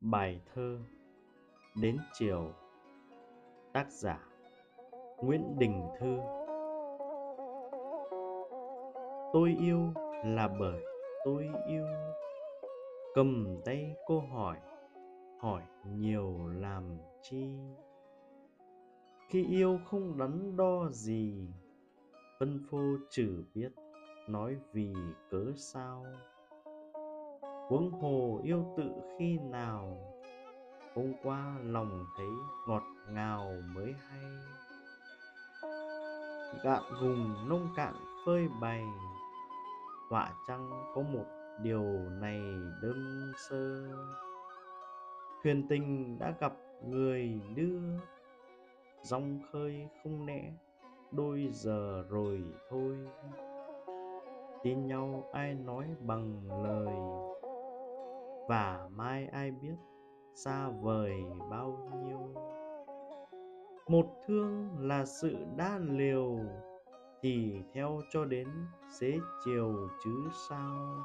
Bài thơ Đến chiều. Tác giả Nguyễn Đình Thư. Tôi yêu là bởi tôi yêu. Cầm tay cô hỏi Hỏi nhiều làm chi? Khi yêu không đắn đo gì, Phân phô trừ biết Nói vì cớ sao? Huống hồ yêu tự khi nào? Hôm qua lòng thấy ngọt ngào mới hay. Gạn gùng nông cạn phơi bày. Họa chăng có một điều này đơn sơ? Thuyền tình đã gặp người đưa dòng khơi không nẽ, đôi giờ rồi thôi. Tin nhau ai nói bằng lời và mai ai biết xa vời bao nhiêu. Một thương là sự đa liều, thì theo cho đến xế chiều chứ sao?